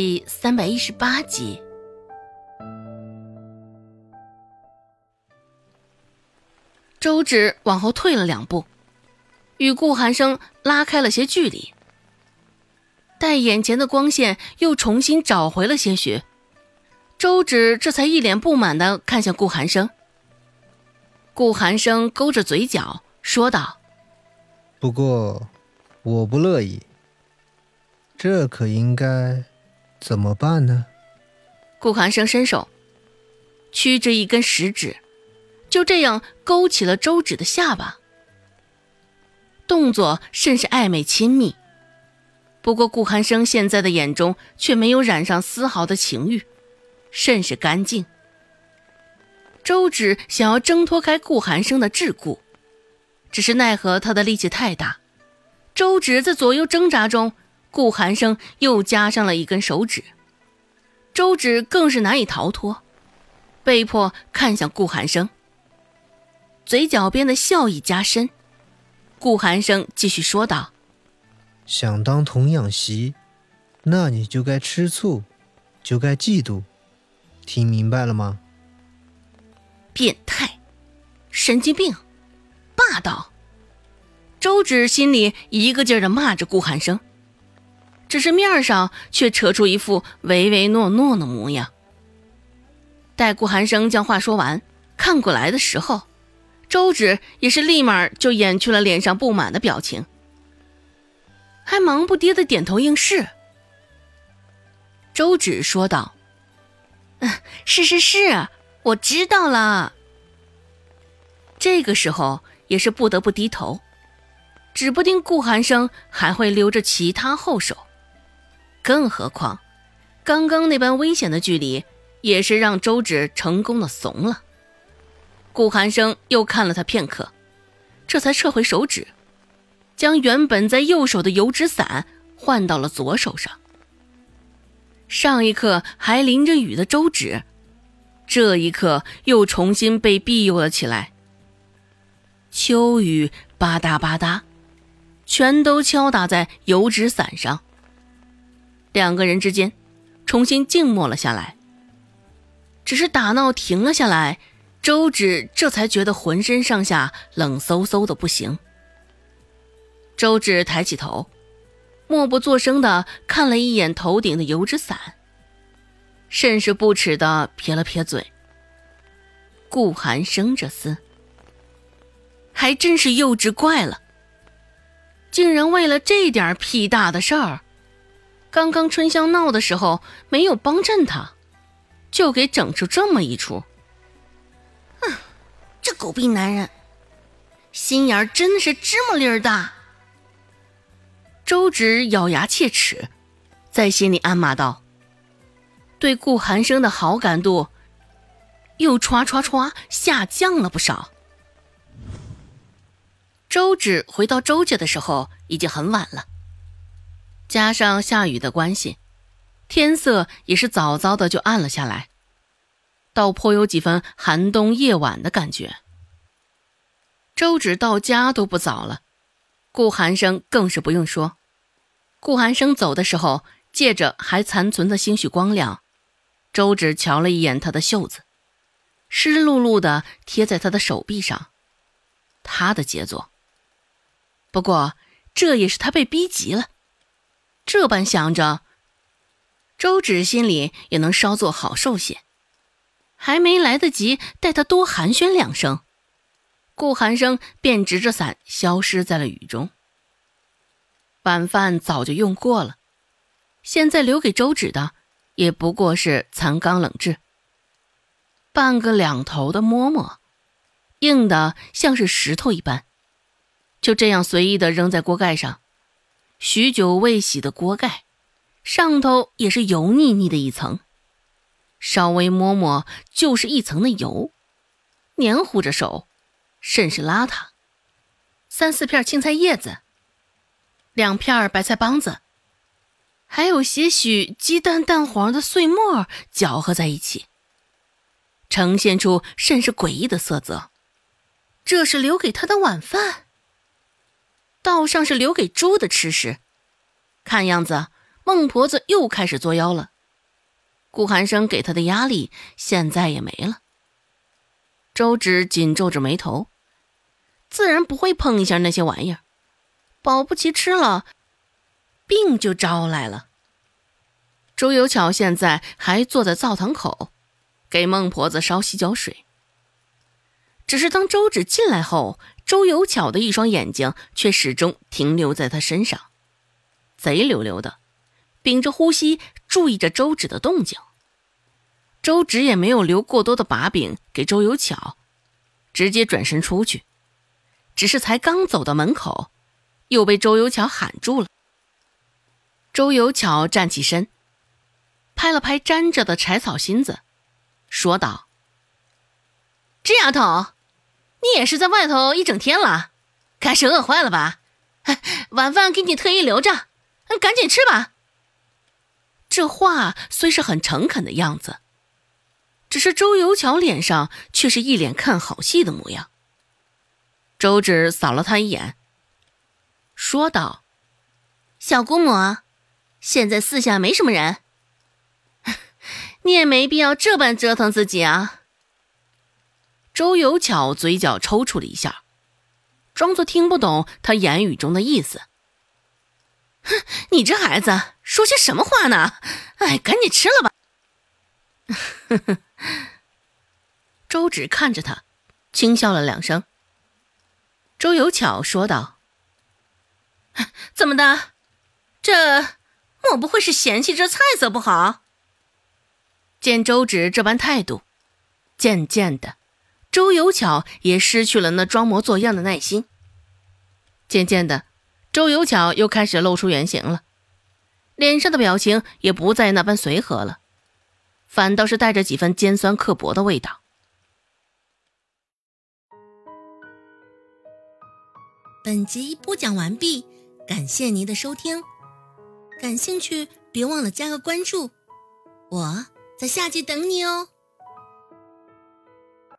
第三百一十八集。周芷往后退了两步，与顾寒生拉开了些距离。待眼前的光线又重新找回了些许，周芷这才一脸不满的看向顾寒生。顾寒生勾着嘴角说道：“不过，我不乐意。这可应该怎么办呢？”顾寒生伸手，屈着一根食指，就这样勾起了周芷的下巴，动作甚是暧昧亲密。不过，顾寒生现在的眼中却没有染上丝毫的情欲，甚是干净。周芷想要挣脱开顾寒生的桎梏，只是奈何他的力气太大。周芷在左右挣扎中，顾寒生又加上了一根手指，周芷更是难以逃脱，被迫看向顾寒生，嘴角边的笑意加深。顾寒生继续说道。想当童养媳，那你就该吃醋，就该嫉妒，听明白了吗？变态，神经病，霸道！周芷心里一个劲儿的骂着顾寒生，只是面上却扯出一副唯唯诺诺的模样。待顾寒生将话说完，看过来的时候，周芷也是立马就掩去了脸上不满的表情。还忙不迭的点头应是。周芷说道：“嗯，是是是，我知道了。”这个时候也是不得不低头，指不定顾寒生还会留着其他后手。更何况，刚刚那般危险的距离，也是让周芷成功的怂了。顾寒生又看了他片刻，这才撤回手指。将原本在右手的油纸伞换到了左手上。上一刻还淋着雨的周芷，这一刻又重新被庇佑了起来。秋雨吧嗒吧嗒，全都敲打在油纸伞上。两个人之间重新静默了下来。只是打闹停了下来，周芷这才觉得浑身上下冷飕飕的不行。周芷抬起头，默不作声的看了一眼头顶的油纸伞，甚是不耻的撇了撇嘴。顾寒生这厮，还真是幼稚怪了，竟然为了这点屁大的事儿，刚刚春香闹的时候没有帮衬他，就给整出这么一出。哼，这狗逼男人，心眼儿真的是芝麻粒儿大。周芷咬牙切齿，在心里暗骂道：“对顾寒生的好感度又唰唰唰下降了不少。”周芷回到周家的时候已经很晚了，加上下雨的关系，天色也是早早的就暗了下来，倒颇有几分寒冬夜晚的感觉。周芷到家都不早了，顾寒生更是不用说。顾寒生走的时候，借着还残存的些许光亮，周芷瞧了一眼他的袖子，湿漉漉的贴在他的手臂上。他的杰作。不过这也是他被逼急了。这般想着，周芷心里也能稍作好受些。还没来得及带他多寒暄两声，顾寒生便执着伞消失在了雨中。晚饭早就用过了，现在留给周芷的也不过是残缸冷炙，半个两头的馍馍，硬的像是石头一般，就这样随意的扔在锅盖上。许久未洗的锅盖，上头也是油腻腻的一层，稍微摸摸就是一层的油，黏糊着手，甚是邋遢。三四片青菜叶子。两片白菜帮子，还有些许鸡蛋蛋黄的碎末搅和在一起，呈现出甚是诡异的色泽。这是留给他的晚饭，道上是留给猪的吃食。看样子，孟婆子又开始作妖了。顾寒生给他的压力现在也没了。周芷紧皱着眉头，自然不会碰一下那些玩意儿，保不齐吃了，病就招来了。周有巧现在还坐在灶堂口，给孟婆子烧洗脚水。只是当周芷进来后，周有巧的一双眼睛却始终停留在他身上，贼溜溜的，屏着呼吸注意着周芷的动静。周芷也没有留过多的把柄给周有巧，直接转身出去。只是才刚走到门口，又被周有巧喊住了。周有巧站起身。拍了拍粘着的柴草芯子，说道：“这丫头，你也是在外头一整天了，该是饿坏了吧？晚饭给你特意留着，赶紧吃吧。”这话虽是很诚恳的样子，只是周游桥脸上却是一脸看好戏的模样。周芷扫了他一眼，说道：“小姑母，现在四下没什么人。”你也没必要这般折腾自己啊！周有巧嘴角抽搐了一下，装作听不懂他言语中的意思。哼，你这孩子说些什么话呢？哎，赶紧吃了吧！周芷看着他，轻笑了两声。周有巧说道：“怎么的？这莫不会是嫌弃这菜色不好？”见周芷这般态度，渐渐的，周有巧也失去了那装模作样的耐心。渐渐的，周有巧又开始露出原形了，脸上的表情也不再那般随和了，反倒是带着几分尖酸刻薄的味道。本集播讲完毕，感谢您的收听，感兴趣别忘了加个关注，我。在下集等你哦。